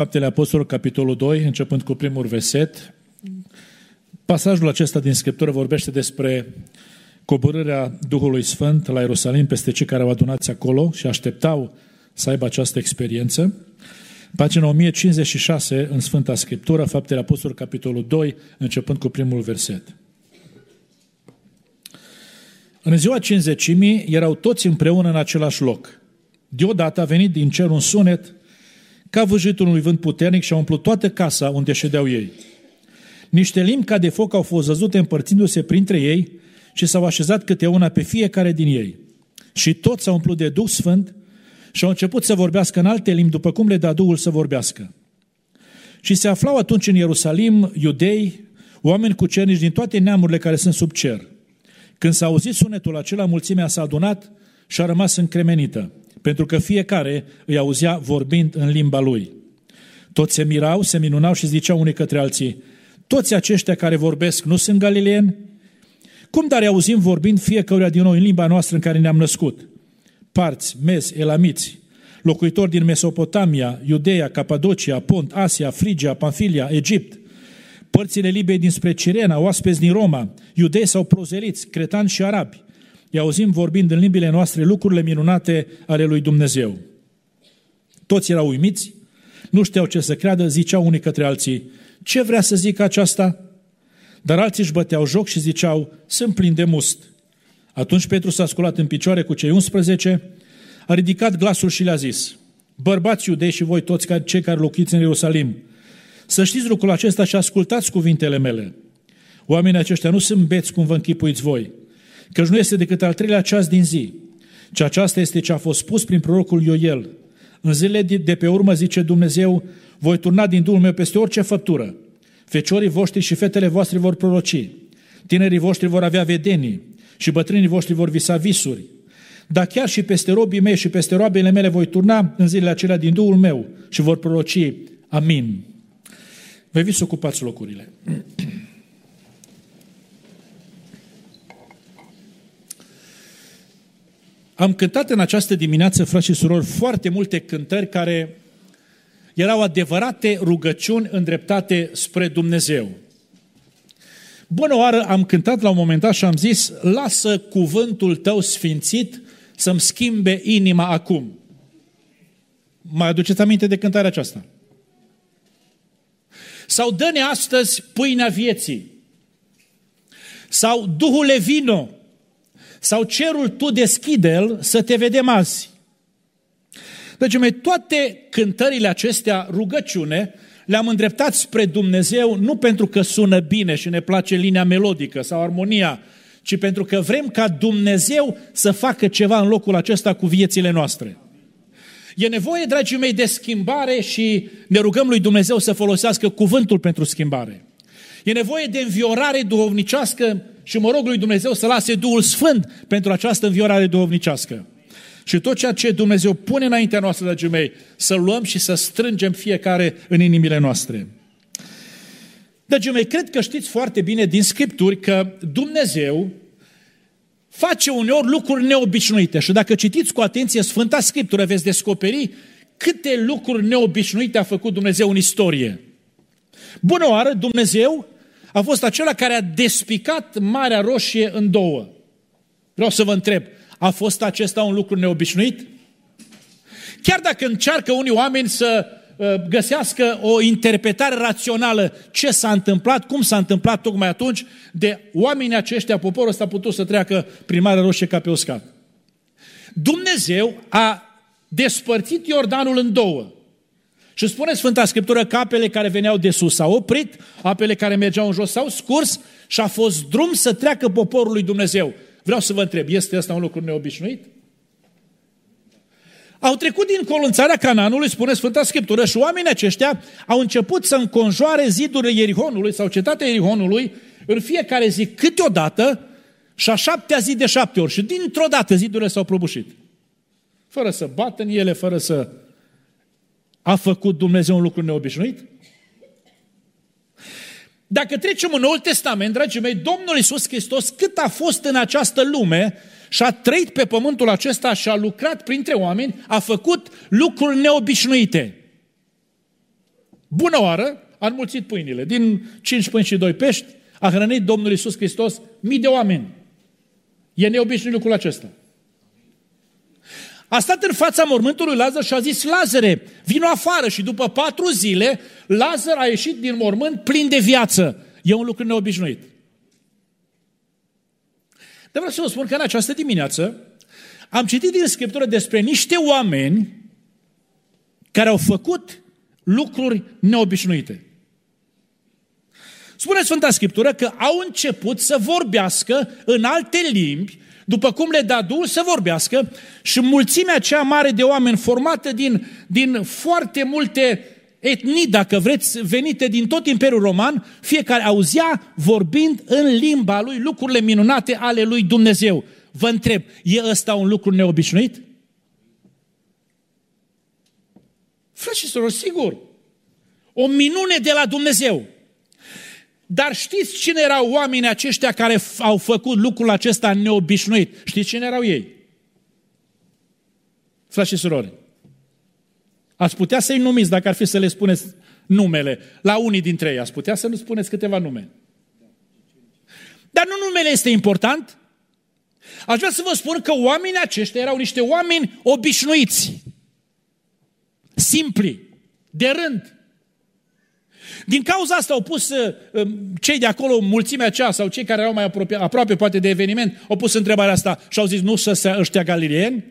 Faptele Apostolului, capitolul 2, începând cu primul verset. Pasajul acesta din Scriptură vorbește despre coborârea Duhului Sfânt la Ierusalim peste cei care au adunați acolo și așteptau să aibă această experiență. Pagina 1056 în Sfânta Scriptură, Faptele Apostolului, capitolul 2, începând cu primul verset. În ziua cinzecimii erau toți împreună în același loc. Deodată a venit din cer un sunet ca vâjitul unui vânt puternic și a umplut toată casa unde ședeau ei. Niște limbi ca de foc au fost văzute împărțindu-se printre ei și s-au așezat câte una pe fiecare din ei. Și toți s-au umplut de Duh Sfânt și au început să vorbească în alte limbi, după cum le da Duhul să vorbească. Și se aflau atunci în Ierusalim iudei, oameni cu cernici din toate neamurile care sunt sub cer. Când s-a auzit sunetul acela, mulțimea s-a adunat și a rămas încremenită pentru că fiecare îi auzea vorbind în limba lui. Toți se mirau, se minunau și ziceau unii către alții, toți aceștia care vorbesc nu sunt galileeni? Cum dar auzim vorbind fiecare din noi în limba noastră în care ne-am născut? Parți, mezi, elamiți, locuitori din Mesopotamia, Iudeea, Capadocia, Pont, Asia, Frigia, Panfilia, Egipt, părțile Libiei dinspre Cirena, oaspeți din Roma, iudei sau prozeliți, cretani și arabi, îi auzim vorbind în limbile noastre lucrurile minunate ale lui Dumnezeu. Toți erau uimiți, nu știau ce să creadă, ziceau unii către alții, ce vrea să zic aceasta? Dar alții își băteau joc și ziceau, sunt plin de must. Atunci Petru s-a sculat în picioare cu cei 11, a ridicat glasul și le-a zis, bărbați iudei și voi toți cei care locuiți în Ierusalim, să știți lucrul acesta și ascultați cuvintele mele. Oamenii aceștia nu sunt beți cum vă închipuiți voi, căci nu este decât al treilea ceas din zi, ci aceasta este ce a fost spus prin prorocul Ioel. În zilele de pe urmă, zice Dumnezeu, voi turna din Duhul meu peste orice făptură. Feciorii voștri și fetele voastre vor proroci. Tinerii voștri vor avea vedenii și bătrânii voștri vor visa visuri. Dar chiar și peste robii mei și peste roabele mele voi turna în zilele acelea din Duhul meu și vor proroci. Amin. Vă invit să ocupați locurile. Am cântat în această dimineață, frați și surori, foarte multe cântări care erau adevărate rugăciuni îndreptate spre Dumnezeu. Bună oară, am cântat la un moment dat și am zis, lasă cuvântul tău sfințit să-mi schimbe inima acum. Mai aduceți aminte de cântarea aceasta? Sau dă-ne astăzi pâinea vieții. Sau Duhul vino, sau cerul tu deschide-l să te vedem azi. Deci, mai toate cântările acestea, rugăciune, le-am îndreptat spre Dumnezeu nu pentru că sună bine și ne place linia melodică sau armonia, ci pentru că vrem ca Dumnezeu să facă ceva în locul acesta cu viețile noastre. E nevoie, dragii mei, de schimbare și ne rugăm lui Dumnezeu să folosească cuvântul pentru schimbare. E nevoie de înviorare duhovnicească și mă rog lui Dumnezeu să lase Duhul Sfânt pentru această înviorare duhovnicească. Și tot ceea ce Dumnezeu pune înaintea noastră, dragii mei, să luăm și să strângem fiecare în inimile noastre. Dragii mei, cred că știți foarte bine din Scripturi că Dumnezeu face uneori lucruri neobișnuite. Și dacă citiți cu atenție Sfânta Scriptură, veți descoperi câte lucruri neobișnuite a făcut Dumnezeu în istorie. Bună oară, Dumnezeu a fost acela care a despicat Marea Roșie în două. Vreau să vă întreb, a fost acesta un lucru neobișnuit? Chiar dacă încearcă unii oameni să uh, găsească o interpretare rațională ce s-a întâmplat, cum s-a întâmplat tocmai atunci, de oamenii aceștia, poporul ăsta a putut să treacă prin Marea Roșie ca pe uscat. Dumnezeu a despărțit Iordanul în două. Și spune Sfânta Scriptură că apele care veneau de sus s-au oprit, apele care mergeau în jos s-au scurs și a fost drum să treacă poporul lui Dumnezeu. Vreau să vă întreb, este asta un lucru neobișnuit? Au trecut dincolo în țara Cananului, spune Sfânta Scriptură, și oamenii aceștia au început să înconjoare zidurile Ierihonului sau cetatea Ierihonului în fiecare zi câteodată și a șaptea zi de șapte ori. Și dintr-o dată zidurile s-au prăbușit. Fără să bată în ele, fără să a făcut Dumnezeu un lucru neobișnuit? Dacă trecem în Noul Testament, dragii mei, Domnul Iisus Hristos, cât a fost în această lume și a trăit pe pământul acesta și a lucrat printre oameni, a făcut lucruri neobișnuite. Bună oară, a înmulțit pâinile. Din 5 pâini și 2 pești, a hrănit Domnul Iisus Hristos mii de oameni. E neobișnuit lucrul acesta. A stat în fața mormântului Lazar și a zis, Lazare, vino afară. Și după patru zile, Lazar a ieșit din mormânt plin de viață. E un lucru neobișnuit. Dar vreau să vă spun că în această dimineață am citit din Scriptură despre niște oameni care au făcut lucruri neobișnuite. Spune Sfânta Scriptură că au început să vorbească în alte limbi, după cum le da Duhul să vorbească, și mulțimea cea mare de oameni formată din, din foarte multe etnii, dacă vreți, venite din tot Imperiul Roman, fiecare auzea vorbind în limba lui lucrurile minunate ale lui Dumnezeu. Vă întreb, e ăsta un lucru neobișnuit? Frate și sorori, sigur. O minune de la Dumnezeu. Dar știți cine erau oamenii aceștia care au făcut lucrul acesta neobișnuit? Știți cine erau ei? Frați și surori, ați putea să-i numiți dacă ar fi să le spuneți numele la unii dintre ei. Ați putea să nu spuneți câteva nume. Dar nu numele este important. Aș vrea să vă spun că oamenii aceștia erau niște oameni obișnuiți, simpli, de rând, din cauza asta au pus uh, um, cei de acolo, mulțimea aceea, sau cei care erau mai aproape, aproape poate de eveniment, au pus întrebarea asta și au zis, nu să ăștia galileeni?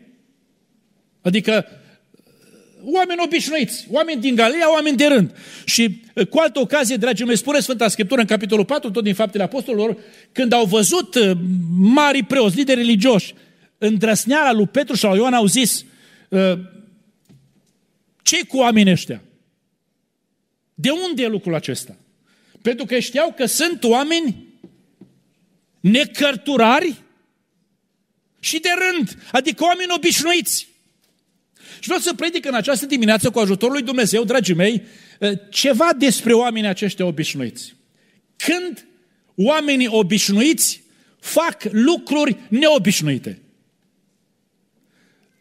Adică uh, oameni obișnuiți, oameni din Galileea, oameni de rând. Și uh, cu altă ocazie, dragii mei, spune Sfânta Scriptură în capitolul 4, tot din faptele apostolilor, când au văzut mari preoți, lideri religioși, îndrăsneala lui Petru și lui Ioan au zis, ce cu oamenii ăștia? De unde e lucrul acesta? Pentru că știau că sunt oameni necărturari și de rând, adică oameni obișnuiți. Și vreau să predic în această dimineață cu ajutorul lui Dumnezeu, dragii mei, ceva despre oamenii aceștia obișnuiți. Când oamenii obișnuiți fac lucruri neobișnuite.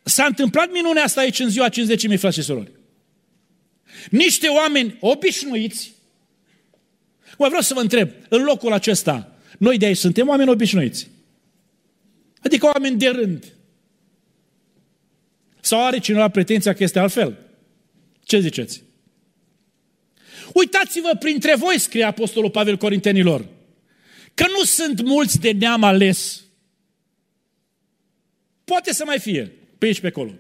S-a întâmplat minunea asta aici în ziua 50.000 frați și surori. Niște oameni obișnuiți. Mă vreau să vă întreb, în locul acesta, noi de aici suntem oameni obișnuiți. Adică oameni de rând. Sau are cineva pretenția că este altfel? Ce ziceți? Uitați-vă printre voi, scrie Apostolul Pavel Corintenilor, că nu sunt mulți de neam ales. Poate să mai fie, pe aici pe acolo.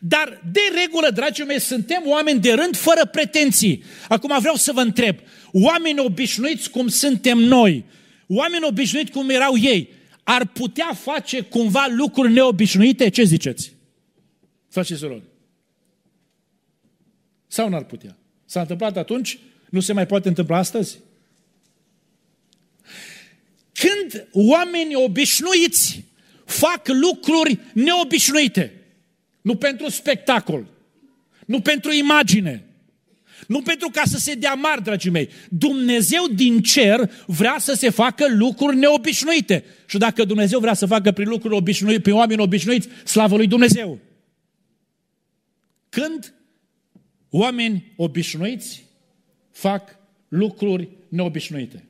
Dar, de regulă, dragii mei, suntem oameni de rând fără pretenții. Acum vreau să vă întreb, oameni obișnuiți cum suntem noi, oameni obișnuiți cum erau ei, ar putea face cumva lucruri neobișnuite? Ce ziceți? Faceți rog. Sau n-ar putea? S-a întâmplat atunci? Nu se mai poate întâmpla astăzi? Când oameni obișnuiți fac lucruri neobișnuite, nu pentru spectacol. Nu pentru imagine. Nu pentru ca să se dea mari, dragii mei. Dumnezeu din cer vrea să se facă lucruri neobișnuite. Și dacă Dumnezeu vrea să facă prin lucruri obișnuite, prin oameni obișnuiți, slavă lui Dumnezeu. Când oameni obișnuiți fac lucruri neobișnuite.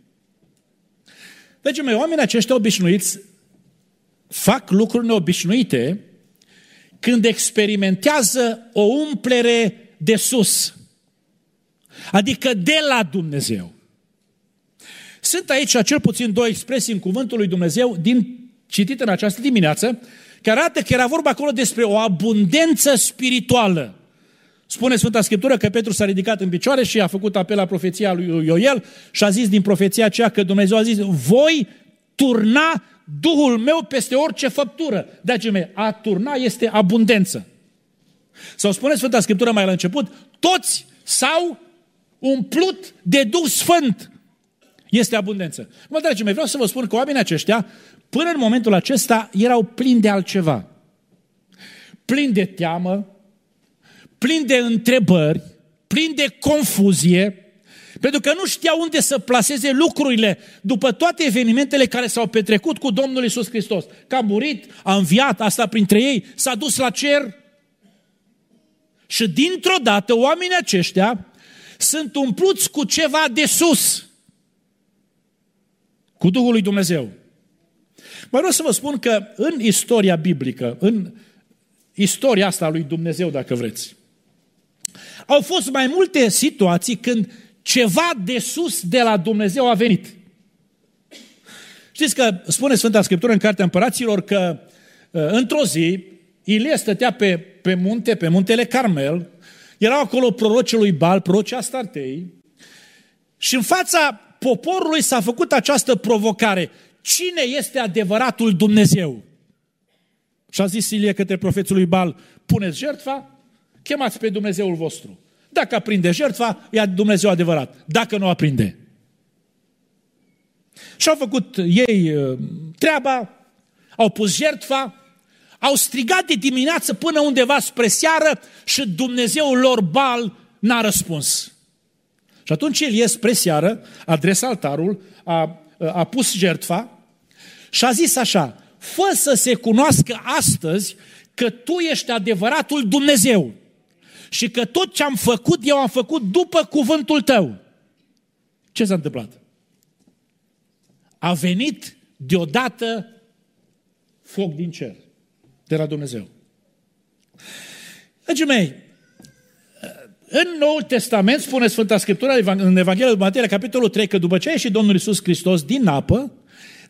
Dragii mei, oamenii aceștia obișnuiți fac lucruri neobișnuite când experimentează o umplere de sus, adică de la Dumnezeu. Sunt aici cel puțin două expresii în cuvântul lui Dumnezeu din citit în această dimineață, care arată că era vorba acolo despre o abundență spirituală. Spune Sfânta Scriptură că Petru s-a ridicat în picioare și a făcut apel la profeția lui Ioel și a zis din profeția aceea că Dumnezeu a zis, voi turna Duhul meu peste orice făptură. Dragii mei, a turna este abundență. Sau spune Sfânta Scriptură mai la început, toți s-au umplut de Duh Sfânt. Este abundență. Mă, dragii mei, vreau să vă spun că oamenii aceștia, până în momentul acesta, erau plini de altceva. Plini de teamă, plini de întrebări, plini de confuzie, pentru că nu știau unde să placeze lucrurile după toate evenimentele care s-au petrecut cu Domnul Isus Hristos. Că a murit, a înviat, a stat printre ei, s-a dus la cer. Și dintr-o dată oamenii aceștia sunt umpluți cu ceva de sus, cu Duhul lui Dumnezeu. Mai vreau să vă spun că în istoria biblică, în istoria asta lui Dumnezeu, dacă vreți, au fost mai multe situații când ceva de sus de la Dumnezeu a venit. Știți că spune Sfânta Scriptură în Cartea Împăraților că uh, într-o zi Ilie stătea pe, pe munte, pe muntele Carmel, erau acolo prorocii lui Bal, prorocii Astartei, și în fața poporului s-a făcut această provocare. Cine este adevăratul Dumnezeu? Și a zis Ilie către profețul lui Bal, puneți jertfa, chemați pe Dumnezeul vostru. Dacă aprinde jertfa, e Dumnezeu adevărat. Dacă nu aprinde. Și au făcut ei uh, treaba, au pus jertfa, au strigat de dimineață până undeva spre seară și Dumnezeul lor Bal n-a răspuns. Și atunci el ies spre seară, adresa altarul, a, a pus jertfa și a zis așa, fă să se cunoască astăzi că tu ești adevăratul Dumnezeu și că tot ce am făcut, eu am făcut după cuvântul tău. Ce s-a întâmplat? A venit deodată foc din cer, de la Dumnezeu. Dragii mei, în Noul Testament spune Sfânta Scriptură în Evanghelia de Matei, capitolul 3, că după ce a ieșit Domnul Iisus Hristos din apă,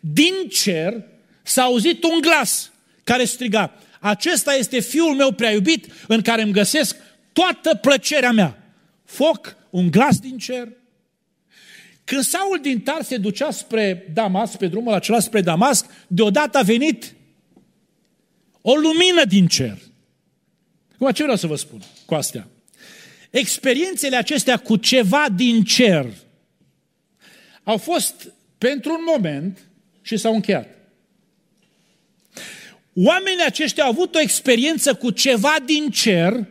din cer s-a auzit un glas care striga, acesta este Fiul meu prea iubit în care îmi găsesc toată plăcerea mea. Foc, un glas din cer. Când Saul din Tar se ducea spre Damas, pe drumul acela spre Damasc, deodată a venit o lumină din cer. Cum ce vreau să vă spun cu astea? Experiențele acestea cu ceva din cer au fost pentru un moment și s-au încheiat. Oamenii aceștia au avut o experiență cu ceva din cer,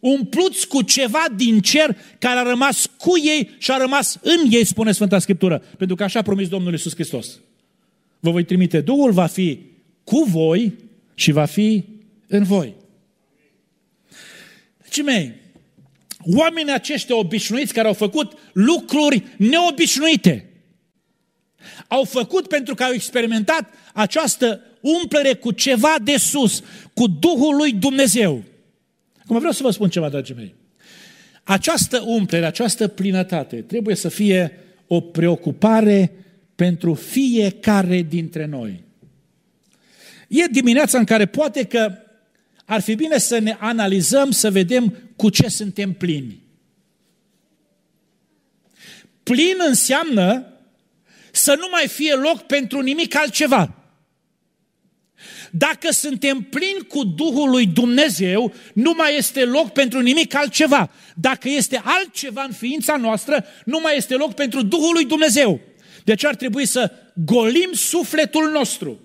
umpluți cu ceva din cer care a rămas cu ei și a rămas în ei, spune Sfânta Scriptură. Pentru că așa a promis Domnul Iisus Hristos. Vă voi trimite Duhul, va fi cu voi și va fi în voi. Deci, mei, oamenii aceștia obișnuiți care au făcut lucruri neobișnuite, au făcut pentru că au experimentat această umplere cu ceva de sus, cu Duhul lui Dumnezeu. Acum vreau să vă spun ceva, dragii mei. Această umplere, această plinătate trebuie să fie o preocupare pentru fiecare dintre noi. E dimineața în care poate că ar fi bine să ne analizăm, să vedem cu ce suntem plini. Plin înseamnă să nu mai fie loc pentru nimic altceva. Dacă suntem plini cu Duhul lui Dumnezeu, nu mai este loc pentru nimic altceva. Dacă este altceva în ființa noastră, nu mai este loc pentru Duhul lui Dumnezeu. Deci ar trebui să golim sufletul nostru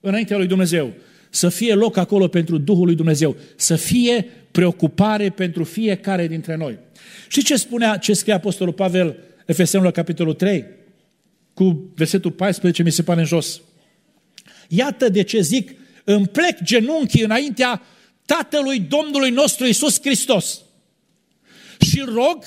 înaintea lui Dumnezeu. Să fie loc acolo pentru Duhul lui Dumnezeu. Să fie preocupare pentru fiecare dintre noi. Și ce spunea, ce scrie Apostolul Pavel Efesenul la capitolul 3? Cu versetul 14 mi se pare în jos. Iată de ce zic, îmi plec genunchii înaintea Tatălui Domnului nostru Isus Hristos și rog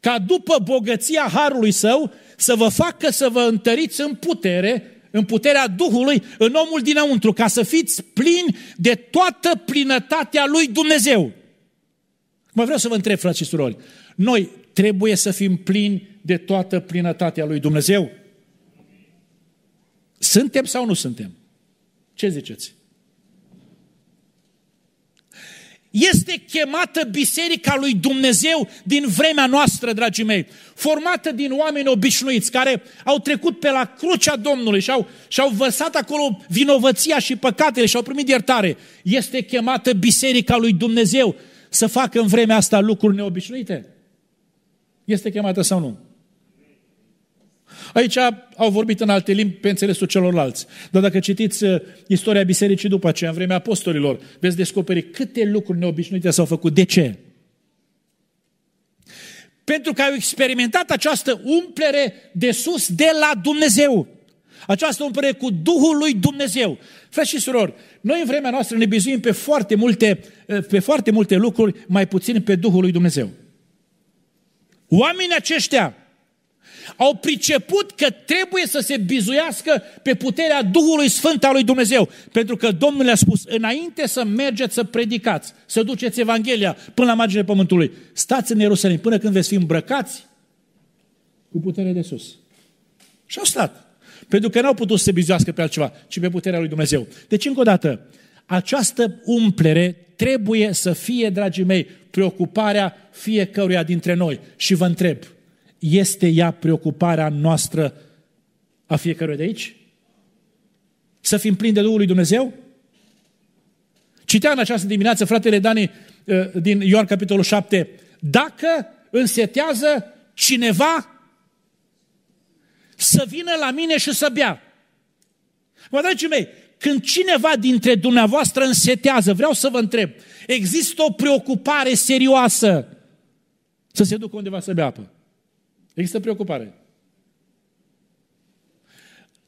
ca după bogăția Harului Său să vă facă să vă întăriți în putere, în puterea Duhului, în omul dinăuntru, ca să fiți plini de toată plinătatea lui Dumnezeu. Mă vreau să vă întreb, frați și surori, noi trebuie să fim plini de toată plinătatea lui Dumnezeu? Suntem sau nu suntem? Ce ziceți? Este chemată Biserica lui Dumnezeu din vremea noastră, dragii mei, formată din oameni obișnuiți care au trecut pe la crucea Domnului și au, și au vărsat acolo vinovăția și păcatele și au primit iertare. Este chemată Biserica lui Dumnezeu să facă în vremea asta lucruri neobișnuite? Este chemată sau nu? Aici au vorbit în alte limbi pe înțelesul celorlalți. Dar dacă citiți uh, istoria bisericii după aceea, în vremea apostolilor, veți descoperi câte lucruri neobișnuite s-au făcut. De ce? Pentru că au experimentat această umplere de sus de la Dumnezeu. Această umplere cu Duhul lui Dumnezeu. Frate și surori, noi în vremea noastră ne bizuim pe foarte multe, uh, pe foarte multe lucruri, mai puțin pe Duhul lui Dumnezeu. Oamenii aceștia au priceput că trebuie să se bizuiască pe puterea Duhului Sfânt al lui Dumnezeu. Pentru că Domnul le-a spus, înainte să mergeți să predicați, să duceți Evanghelia până la marginea pământului, stați în Ierusalim până când veți fi îmbrăcați cu putere de sus. Și au stat. Pentru că n-au putut să se bizuiască pe altceva, ci pe puterea lui Dumnezeu. Deci, încă o dată, această umplere trebuie să fie, dragii mei, preocuparea fiecăruia dintre noi. Și vă întreb, este ea preocuparea noastră a fiecăruia de aici? Să fim plini de Duhul lui Dumnezeu? Citea în această dimineață fratele Dani uh, din Ioan capitolul 7, dacă însetează cineva să vină la mine și să bea. Mă, dragii mei, când cineva dintre dumneavoastră însetează, vreau să vă întreb, există o preocupare serioasă să se ducă undeva să bea apă? Există preocupare.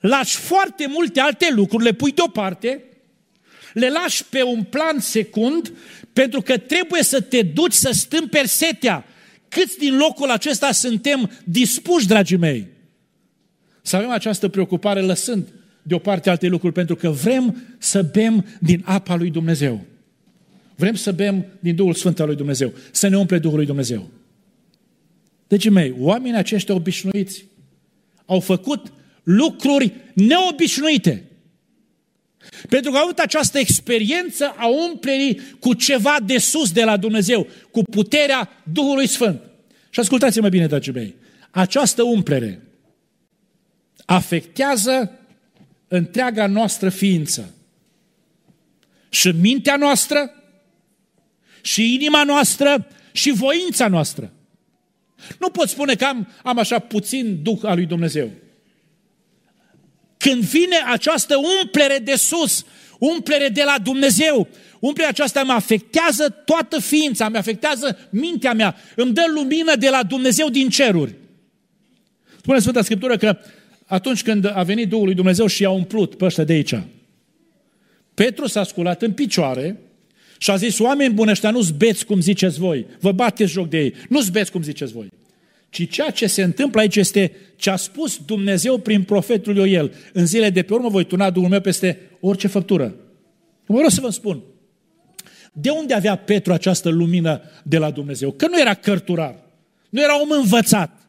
Lași foarte multe alte lucruri, le pui deoparte, le lași pe un plan secund, pentru că trebuie să te duci să stâmperi setea. Câți din locul acesta suntem dispuși, dragii mei, să avem această preocupare lăsând deoparte alte lucruri, pentru că vrem să bem din apa lui Dumnezeu. Vrem să bem din Duhul Sfânt al lui Dumnezeu, să ne umple Duhul lui Dumnezeu. Deci, mei, oamenii aceștia obișnuiți au făcut lucruri neobișnuite. Pentru că au avut această experiență a umplerii cu ceva de sus de la Dumnezeu, cu puterea Duhului Sfânt. Și ascultați-mă bine, dragii mei, această umplere afectează întreaga noastră ființă. Și mintea noastră, și inima noastră, și voința noastră. Nu pot spune că am, am așa puțin Duh al lui Dumnezeu. Când vine această umplere de sus, umplere de la Dumnezeu, umplerea aceasta mă afectează toată ființa, mă afectează mintea mea, îmi dă lumină de la Dumnezeu din ceruri. Spune Sfânta Scriptură că atunci când a venit Duhul lui Dumnezeu și i-a umplut pe ăștia de aici, Petru s-a sculat în picioare și a zis, oameni buni ăștia, nu-ți beți cum ziceți voi, vă bateți joc de ei, nu-ți beți cum ziceți voi. Ci ceea ce se întâmplă aici este ce a spus Dumnezeu prin profetul Ioel. În zile de pe urmă voi tuna Duhul meu peste orice făptură. Mă vreau să vă spun, de unde avea Petru această lumină de la Dumnezeu? Că nu era cărturar, nu era om învățat,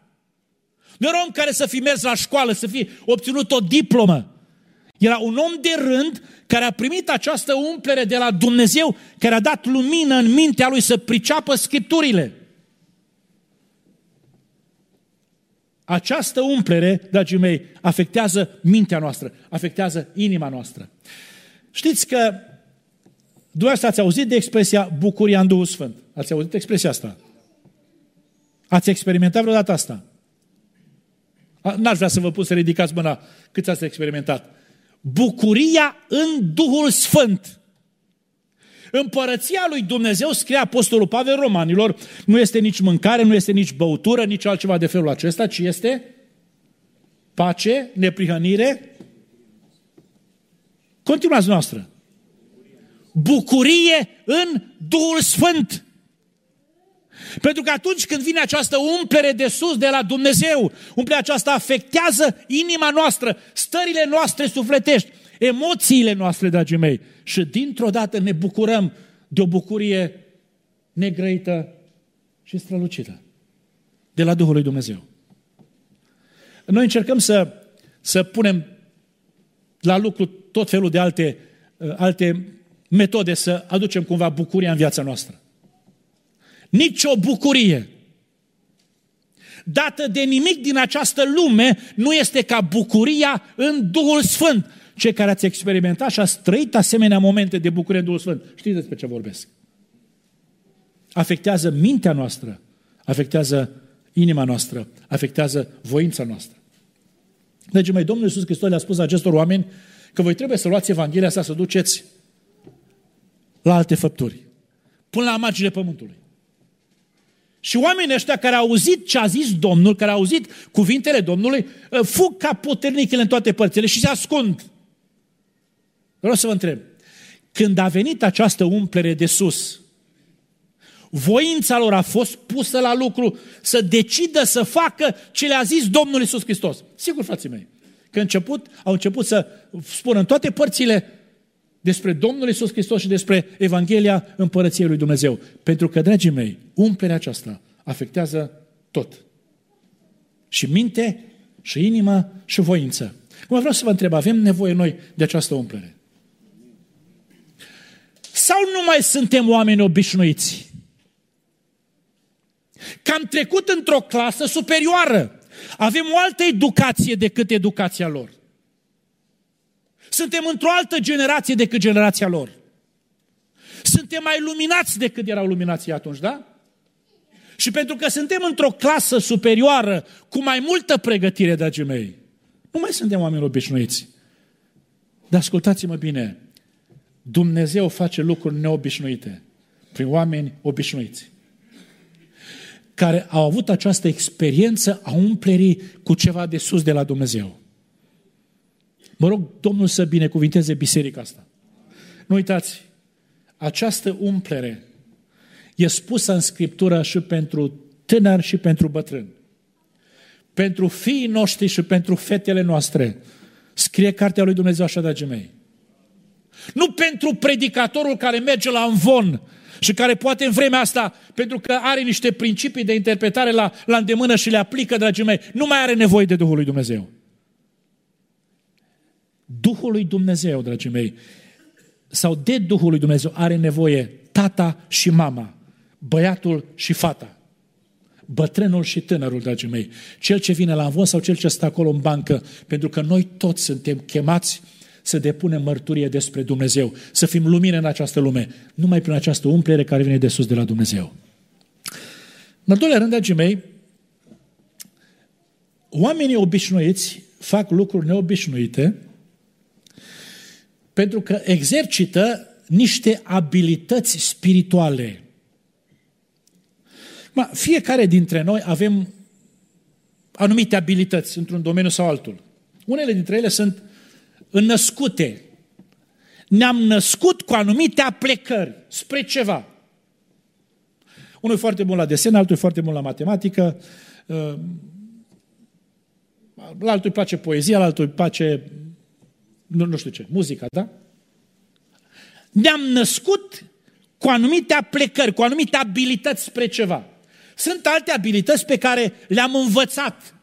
nu era om care să fi mers la școală, să fi obținut o diplomă. Era un om de rând care a primit această umplere de la Dumnezeu, care a dat lumină în mintea lui să priceapă Scripturile. Această umplere, dragii mei, afectează mintea noastră, afectează inima noastră. Știți că dumneavoastră ați auzit de expresia bucuria în Duhul Sfânt. Ați auzit expresia asta? Ați experimentat vreodată asta? N-aș vrea să vă pun să ridicați mâna cât ați experimentat. Bucuria în Duhul Sfânt. Împărăția lui Dumnezeu, scrie Apostolul Pavel Romanilor, nu este nici mâncare, nu este nici băutură, nici altceva de felul acesta, ci este pace, neprihănire. Continuați noastră. Bucurie în Duhul Sfânt. Pentru că atunci când vine această umplere de sus de la Dumnezeu, umplerea aceasta afectează inima noastră, stările noastre sufletești, emoțiile noastre, dragii mei. Și dintr-o dată ne bucurăm de o bucurie negrăită și strălucită de la Duhul lui Dumnezeu. Noi încercăm să, să punem la lucru tot felul de alte, alte metode să aducem cumva bucuria în viața noastră nicio bucurie dată de nimic din această lume nu este ca bucuria în Duhul Sfânt. Cei care ați experimentat și ați trăit asemenea momente de bucurie în Duhul Sfânt, știți despre ce vorbesc. Afectează mintea noastră, afectează inima noastră, afectează voința noastră. Deci, mai Domnul Iisus Hristos le-a spus acestor oameni că voi trebuie să luați Evanghelia asta să duceți la alte făpturi, până la marginile pământului. Și oamenii ăștia care au auzit ce a zis Domnul, care au auzit cuvintele Domnului, ă, fug ca puternicile în toate părțile și se ascund. Vreau să vă întreb, când a venit această umplere de sus, voința lor a fost pusă la lucru să decidă să facă ce le-a zis Domnul Isus Hristos. Sigur, frații mei, că început, au început să spună în toate părțile despre Domnul Isus Hristos și despre Evanghelia Împărăției lui Dumnezeu. Pentru că, dragii mei, umplerea aceasta afectează tot. Și minte, și inimă, și voință. Cum vreau să vă întreb, avem nevoie noi de această umplere? Sau nu mai suntem oameni obișnuiți? Că am trecut într-o clasă superioară. Avem o altă educație decât educația lor. Suntem într-o altă generație decât generația lor. Suntem mai luminați decât erau luminații atunci, da? Și pentru că suntem într-o clasă superioară, cu mai multă pregătire, dragii mei, nu mai suntem oameni obișnuiți. Dar ascultați-mă bine, Dumnezeu face lucruri neobișnuite prin oameni obișnuiți care au avut această experiență a umplerii cu ceva de sus de la Dumnezeu. Mă rog Domnul să binecuvinteze biserica asta. Nu uitați, această umplere e spusă în Scriptură și pentru tânări și pentru bătrâni. Pentru fiii noștri și pentru fetele noastre. Scrie cartea lui Dumnezeu așa, dragii mei. Nu pentru predicatorul care merge la învon și care poate în vremea asta, pentru că are niște principii de interpretare la, la îndemână și le aplică, dragii mei, nu mai are nevoie de Duhul lui Dumnezeu. Duhul lui Dumnezeu, dragii mei, sau de Duhul lui Dumnezeu are nevoie tata și mama, băiatul și fata, bătrânul și tânărul, dragii mei, cel ce vine la învon sau cel ce stă acolo în bancă, pentru că noi toți suntem chemați să depunem mărturie despre Dumnezeu, să fim lumină în această lume, numai prin această umplere care vine de sus de la Dumnezeu. În al doilea rând, dragii mei, oamenii obișnuiți fac lucruri neobișnuite pentru că exercită niște abilități spirituale. Ma, fiecare dintre noi avem anumite abilități într-un domeniu sau altul. Unele dintre ele sunt înnăscute. Ne-am născut cu anumite aplecări spre ceva. Unul e foarte bun la desen, altul e foarte bun la matematică, uh, la altul îi place poezia, la altul îi place, nu, nu știu ce, muzica, da? Ne-am născut cu anumite aplecări, cu anumite abilități spre ceva. Sunt alte abilități pe care le-am învățat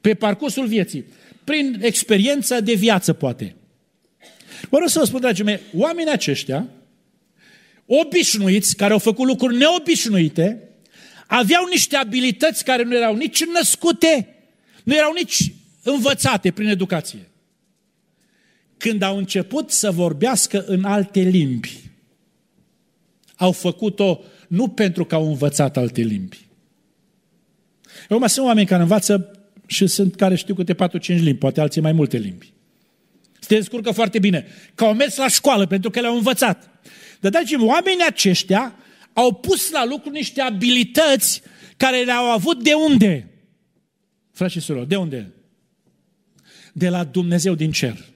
pe parcursul vieții, prin experiență de viață, poate. Vreau să vă spun, dragii mei, oamenii aceștia, obișnuiți, care au făcut lucruri neobișnuite, aveau niște abilități care nu erau nici născute, nu erau nici învățate prin educație. Când au început să vorbească în alte limbi, au făcut-o nu pentru că au învățat alte limbi. Eu mai sunt oameni care învață și sunt care știu câte 4-5 limbi, poate alții mai multe limbi. Se descurcă foarte bine. Că au mers la școală pentru că le-au învățat. Dar dați oamenii aceștia au pus la lucru niște abilități care le-au avut de unde? Frați și surori, de unde? De la Dumnezeu din cer.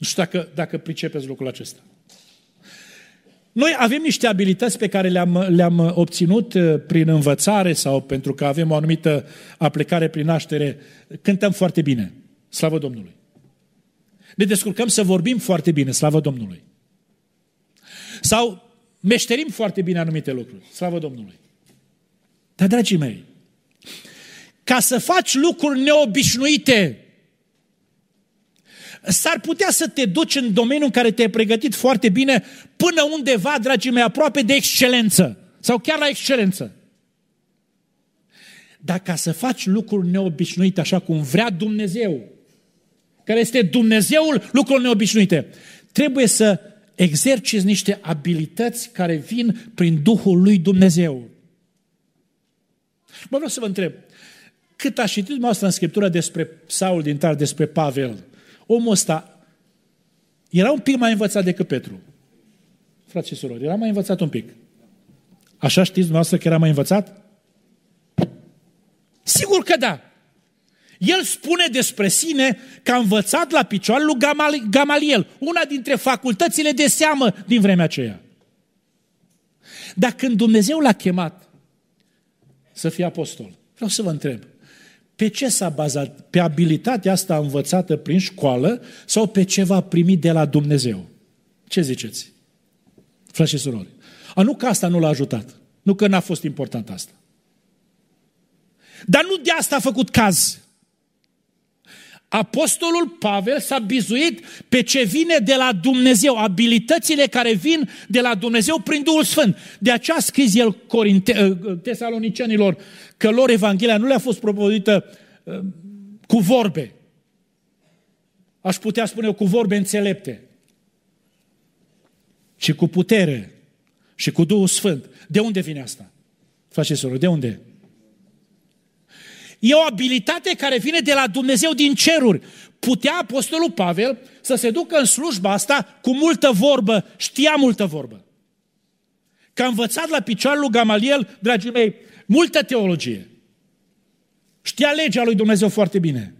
Nu știu dacă, dacă pricepeți lucrul acesta. Noi avem niște abilități pe care le-am, le-am obținut uh, prin învățare sau pentru că avem o anumită aplicare prin naștere. Cântăm foarte bine. Slavă Domnului! Ne descurcăm să vorbim foarte bine, slavă Domnului! Sau meșterim foarte bine anumite lucruri, slavă Domnului! Dar, dragii mei, ca să faci lucruri neobișnuite, s-ar putea să te duci în domeniul în care te-ai pregătit foarte bine până undeva, dragii mei, aproape de excelență sau chiar la excelență. Dar ca să faci lucruri neobișnuite așa cum vrea Dumnezeu, care este Dumnezeul lucrurilor neobișnuite. Trebuie să exerciți niște abilități care vin prin Duhul lui Dumnezeu. Mă vreau să vă întreb, cât a citit dumneavoastră în Scriptură despre Saul din Tar, despre Pavel, omul ăsta era un pic mai învățat decât Petru. Frați și surori, era mai învățat un pic. Așa știți dumneavoastră că era mai învățat? Sigur că da. El spune despre sine că a învățat la picioarele lui Gamaliel, una dintre facultățile de seamă din vremea aceea. Dar când Dumnezeu l-a chemat să fie apostol, vreau să vă întreb, pe ce s-a bazat? Pe abilitatea asta învățată prin școală sau pe ceva primit de la Dumnezeu? Ce ziceți? Frați și surori. A, nu că asta nu l-a ajutat. Nu că n-a fost important asta. Dar nu de asta a făcut caz. Apostolul Pavel s-a bizuit pe ce vine de la Dumnezeu, abilitățile care vin de la Dumnezeu prin Duhul Sfânt. De aceea a scris el Corinte, ă, tesalonicenilor că lor Evanghelia nu le-a fost propovăduită ă, cu vorbe. Aș putea spune eu cu vorbe înțelepte. Și cu putere. Și cu Duhul Sfânt. De unde vine asta? Faceți de unde? E o abilitate care vine de la Dumnezeu din ceruri. Putea Apostolul Pavel să se ducă în slujba asta cu multă vorbă, știa multă vorbă. Că a învățat la picioarele lui Gamaliel, dragii mei, multă teologie. Știa legea lui Dumnezeu foarte bine.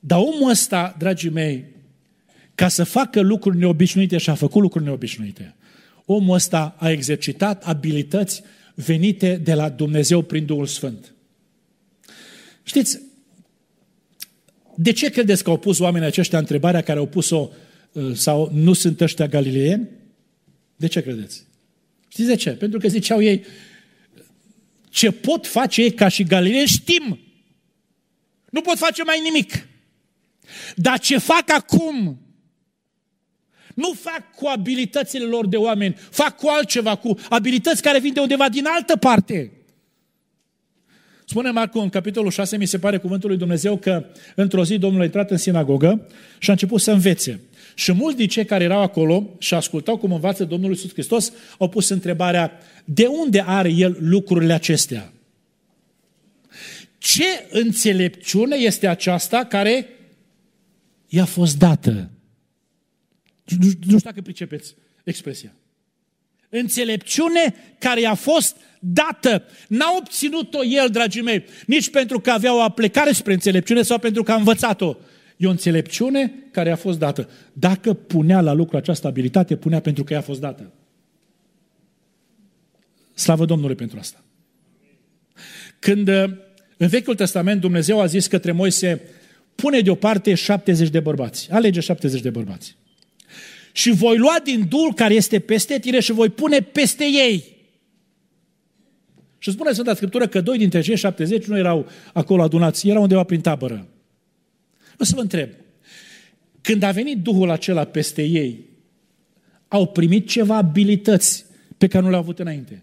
Dar omul ăsta, dragii mei, ca să facă lucruri neobișnuite și a făcut lucruri neobișnuite, omul ăsta a exercitat abilități venite de la Dumnezeu prin Duhul Sfânt. Știți, de ce credeți că au pus oamenii aceștia întrebarea care au pus-o uh, sau nu sunt ăștia galileieni? De ce credeți? Știți de ce? Pentru că ziceau ei, ce pot face ei ca și galileieni știm. Nu pot face mai nimic. Dar ce fac acum, nu fac cu abilitățile lor de oameni, fac cu altceva, cu abilități care vin de undeva din altă parte. Spune Marcu în capitolul 6, mi se pare cuvântul lui Dumnezeu că într-o zi Domnul a intrat în sinagogă și a început să învețe. Și mulți din cei care erau acolo și ascultau cum învață Domnul Iisus Hristos au pus întrebarea, de unde are El lucrurile acestea? Ce înțelepciune este aceasta care i-a fost dată? Nu știu dacă pricepeți expresia. Înțelepciune care i-a fost dată. N-a obținut-o el, dragii mei, nici pentru că avea o aplecare spre înțelepciune sau pentru că a învățat-o. E o înțelepciune care a fost dată. Dacă punea la lucru această abilitate, punea pentru că i-a fost dată. Slavă Domnului pentru asta. Când uh, în Vechiul Testament Dumnezeu a zis către Moise, pune deoparte 70 de bărbați, alege 70 de bărbați. Și voi lua din dul care este peste tine și voi pune peste ei. Și spune Sfânta Scriptură că doi dintre cei 70 nu erau acolo adunați, erau undeva prin tabără. O să vă întreb, când a venit Duhul acela peste ei, au primit ceva abilități pe care nu le-au avut înainte.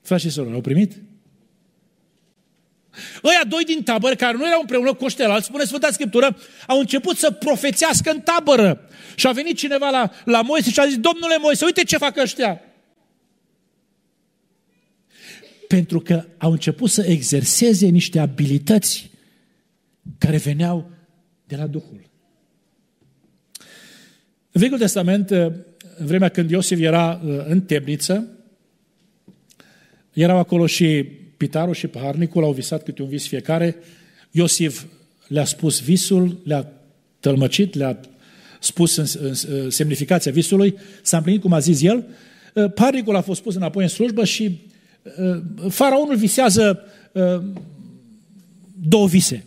Frați și sorori, au primit? Ăia doi din tabără, care nu erau împreună cu ăștia spune Sfânta Scriptură, au început să profețească în tabără. Și a venit cineva la, la Moise și a zis, Domnule Moise, uite ce fac ăștia. Pentru că au început să exerseze niște abilități care veneau de la Duhul. În Vechiul Testament, în vremea când Iosif era uh, în temniță, erau acolo și Pitarul și Paharnicul, au visat câte un vis fiecare. Iosif le-a spus visul, le-a tălmăcit, le-a spus în, în, în semnificația visului, s-a împlinit cum a zis el. Uh, Paharnicul a fost pus înapoi în slujbă și Uh, faraonul visează uh, două vise.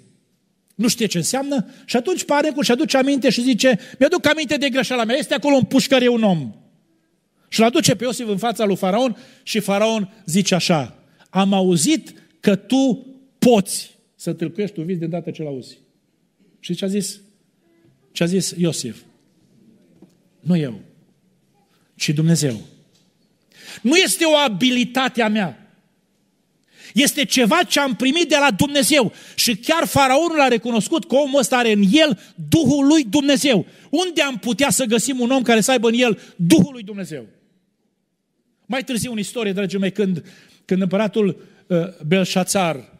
Nu știe ce înseamnă și atunci pare că și aduce aminte și zice mi-aduc aminte de greșeala mea, este acolo în pușcărie un om. Și îl aduce pe Iosif în fața lui Faraon și Faraon zice așa, am auzit că tu poți să tâlcuiești un vis de dată ce l-auzi. Și ce a zis? Ce a zis Iosif? Nu eu, ci Dumnezeu. Nu este o abilitate a mea. Este ceva ce am primit de la Dumnezeu. Și chiar faraonul a recunoscut că omul ăsta are în el Duhul lui Dumnezeu. Unde am putea să găsim un om care să aibă în el Duhul lui Dumnezeu? Mai târziu în istorie, dragii mei, când, când împăratul uh, Belșațar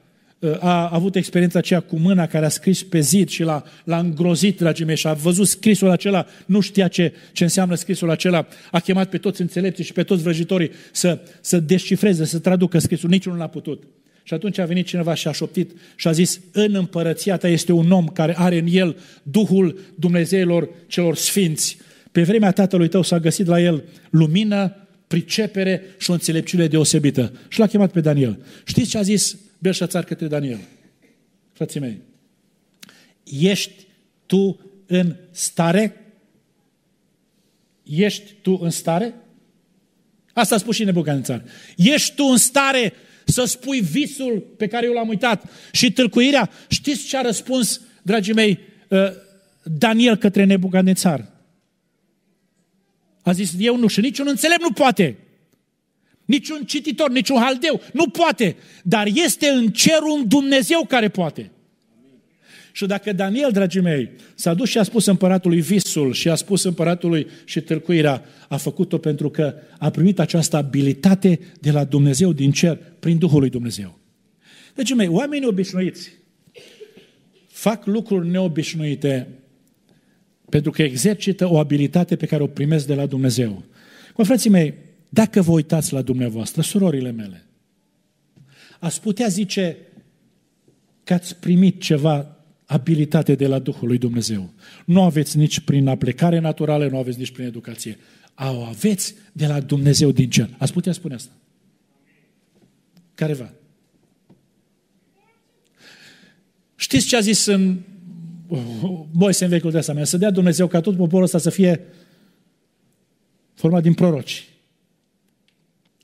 a avut experiența aceea cu mâna care a scris pe zid și l-a, l-a îngrozit, dragii mei, și a văzut scrisul acela, nu știa ce, ce înseamnă scrisul acela, a chemat pe toți înțelepții și pe toți vrăjitorii să, să descifreze, să traducă scrisul, niciunul n-a putut. Și atunci a venit cineva și a șoptit și a zis, în împărăția ta este un om care are în el Duhul Dumnezeilor celor sfinți. Pe vremea tatălui tău s-a găsit la el lumină, pricepere și o înțelepciune deosebită. Și l-a chemat pe Daniel. Știți ce a zis Belșațar către Daniel? Frații mei, ești tu în stare? Ești tu în stare? Asta a spus și Nebucanțar. Ești tu în stare să spui visul pe care eu l-am uitat și tâlcuirea? Știți ce a răspuns, dragii mei, uh, Daniel către Nebucanțar? A zis, eu nu și niciun înțelept nu poate. Niciun cititor, niciun haldeu, nu poate. Dar este în cer un Dumnezeu care poate. Și dacă Daniel, dragii mei, s-a dus și a spus împăratului visul și a spus împăratului și tâlcuirea, a făcut-o pentru că a primit această abilitate de la Dumnezeu din cer, prin Duhul lui Dumnezeu. Dragii mei, oamenii obișnuiți fac lucruri neobișnuite pentru că exercită o abilitate pe care o primesc de la Dumnezeu. Cu frații mei, dacă vă uitați la dumneavoastră, surorile mele, ați putea zice că ați primit ceva abilitate de la Duhul lui Dumnezeu. Nu aveți nici prin aplicare naturală, nu aveți nici prin educație. O aveți de la Dumnezeu din cer. Ați putea spune asta? Careva. Știți ce a zis în Moise în Vechiul Testament? Să dea Dumnezeu ca tot poporul ăsta să fie format din proroci.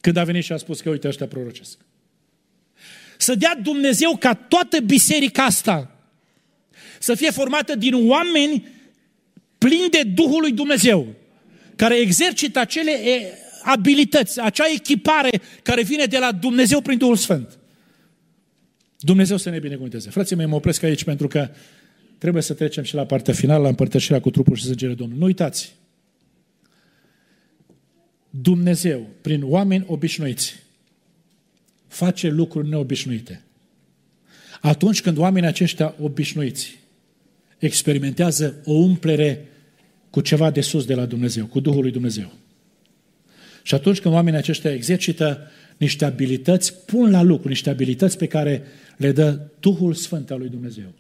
Când a venit și a spus că uite ăștia prorocesc. Să dea Dumnezeu ca toată biserica asta să fie formată din oameni plini de Duhul lui Dumnezeu, care exercită acele abilități, acea echipare care vine de la Dumnezeu prin Duhul Sfânt. Dumnezeu să ne binecuvânteze. Frații mei, mă opresc aici pentru că trebuie să trecem și la partea finală, la împărtășirea cu trupul și sângele Domnului. Nu uitați! Dumnezeu, prin oameni obișnuiți, face lucruri neobișnuite. Atunci când oamenii aceștia obișnuiți experimentează o umplere cu ceva de sus de la Dumnezeu, cu Duhul lui Dumnezeu. Și atunci când oamenii aceștia exercită niște abilități, pun la lucru niște abilități pe care le dă Duhul Sfânt al lui Dumnezeu.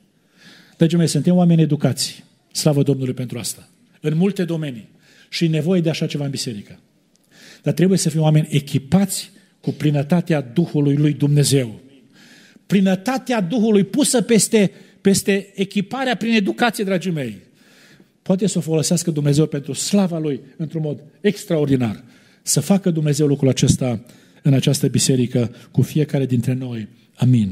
Dragii mei, suntem oameni educați. Slavă Domnului pentru asta. În multe domenii. Și nevoie de așa ceva în biserică. Dar trebuie să fim oameni echipați cu plinătatea Duhului lui Dumnezeu. Plinătatea Duhului pusă peste peste echiparea prin educație, dragii mei. Poate să o folosească Dumnezeu pentru slava Lui într-un mod extraordinar. Să facă Dumnezeu lucrul acesta în această biserică cu fiecare dintre noi. Amin.